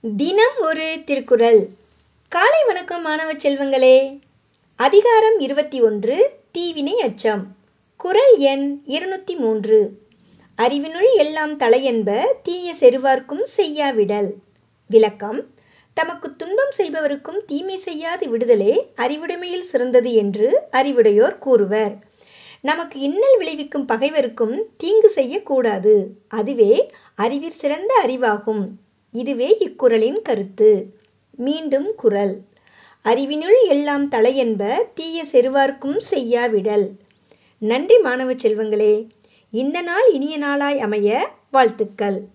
தினம் ஒரு திருக்குறள். காலை வணக்கம் மாணவ செல்வங்களே. அதிகாரம் இருபத்தி ஒன்று தீவினை அச்சம். குறள் எண் இருநூற்றி மூன்று. அறிவினுள் எல்லாம் தலையென்ப தீய செருவார்க்கும் செய்யாவிடல். விளக்கம் தமக்கு துன்பம் செய்பவருக்கும் தீமை செய்யாது விடுதலே அறிவுடைமையில் சிறந்தது என்று அறிவுடையோர் கூறுவர். நமக்கு இன்னல் விளைவிக்கும் பகைவருக்கும் தீங்கு செய்யக்கூடாது. அதுவே அறிவிற் சிறந்த அறிவாகும். இதுவே இக்குறளின் கருத்து. மீண்டும் குறள். அறிவினுள் எல்லாம் தலையென்ப தீய செருவார்க்கும் செய்யாவிடல். நன்றி மாணவ செல்வங்களே இந்த நாள் இனிய நாளாய் அமைய வாழ்த்துக்கள்.